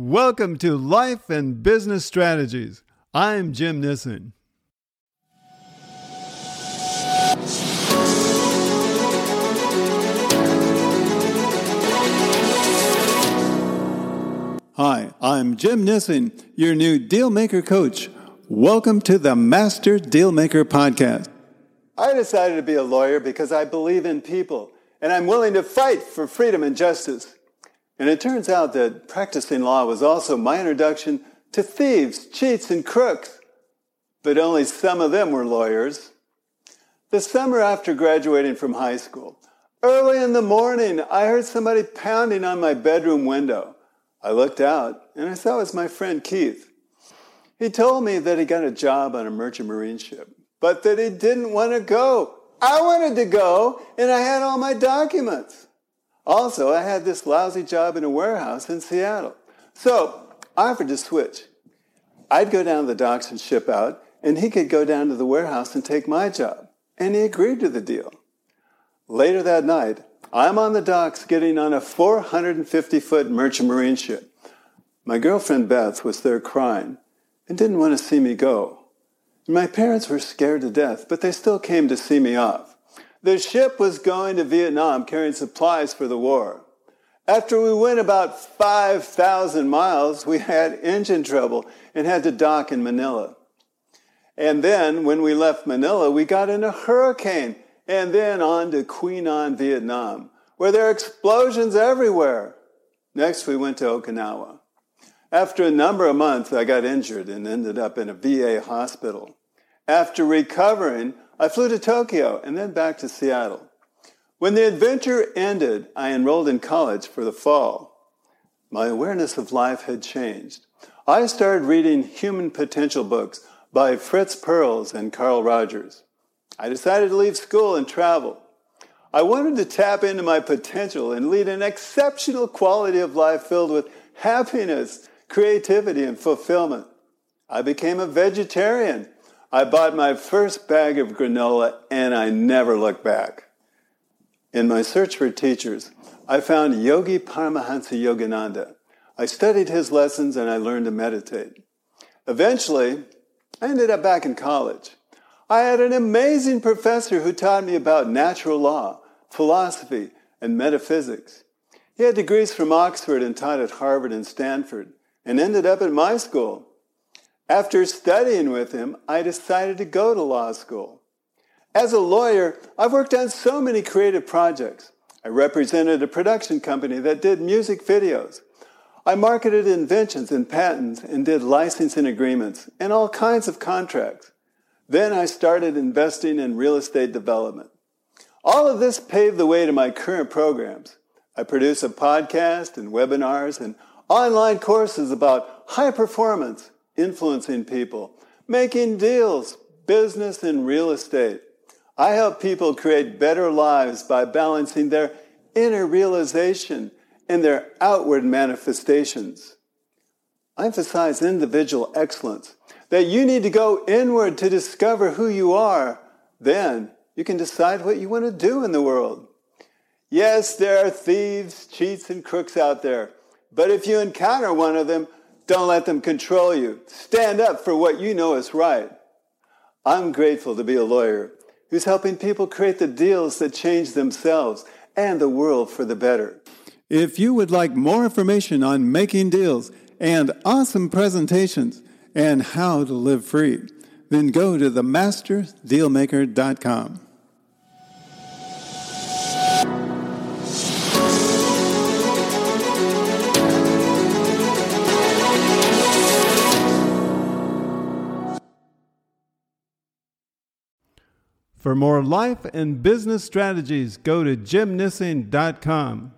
Welcome to Life and Business Strategies. I'm Jim Nissen. Hi, I'm Jim Nissen, your new Dealmaker coach. Welcome to the Master Dealmaker podcast. I decided to be a lawyer because I believe in people and I'm willing to fight for freedom and justice. And it turns out that practicing law was also my introduction to thieves, cheats, and crooks. But only some of them were lawyers. The summer after graduating from high school, early in the morning, I heard somebody pounding on my bedroom window. I looked out and I saw it was my friend Keith. He told me that he got a job on a merchant marine ship, but that he didn't want to go. I wanted to go and I had all my documents. Also, I had this lousy job in a warehouse in Seattle. So I offered to switch. I'd go down to the docks and ship out, and he could go down to the warehouse and take my job. And he agreed to the deal. Later that night, I'm on the docks getting on a 450 foot merchant marine ship. My girlfriend Beth was there crying and didn't want to see me go. My parents were scared to death, but they still came to see me off. The ship was going to Vietnam carrying supplies for the war. After we went about 5,000 miles, we had engine trouble and had to dock in Manila. And then when we left Manila, we got in a hurricane and then on to Nhon, Vietnam, where there are explosions everywhere. Next, we went to Okinawa. After a number of months, I got injured and ended up in a VA hospital. After recovering, I flew to Tokyo and then back to Seattle. When the adventure ended, I enrolled in college for the fall. My awareness of life had changed. I started reading human potential books by Fritz Perls and Carl Rogers. I decided to leave school and travel. I wanted to tap into my potential and lead an exceptional quality of life filled with happiness, creativity, and fulfillment. I became a vegetarian I bought my first bag of granola and I never looked back. In my search for teachers, I found Yogi Paramahansa Yogananda. I studied his lessons and I learned to meditate. Eventually, I ended up back in college. I had an amazing professor who taught me about natural law, philosophy, and metaphysics. He had degrees from Oxford and taught at Harvard and Stanford, and ended up at my school. After studying with him, I decided to go to law school. As a lawyer, I've worked on so many creative projects. I represented a production company that did music videos. I marketed inventions and patents and did licensing agreements and all kinds of contracts. Then I started investing in real estate development. All of this paved the way to my current programs. I produce a podcast and webinars and online courses about high performance, influencing people, making deals, business, and real estate. I help people create better lives by balancing their inner realization and their outward manifestations. I emphasize individual excellence, that you need to go inward to discover who you are. Then you can decide what you want to do in the world. Yes, there are thieves, cheats, and crooks out there. But if you encounter one of them, don't let them control you. Stand up for what you know is right. I'm grateful to be a lawyer who's helping people create the deals that change themselves and the world for the better. If you would like more information on making deals and awesome presentations and how to live free, then go to themasterdealmaker.com. For more life and business strategies, go to jimnissen.com.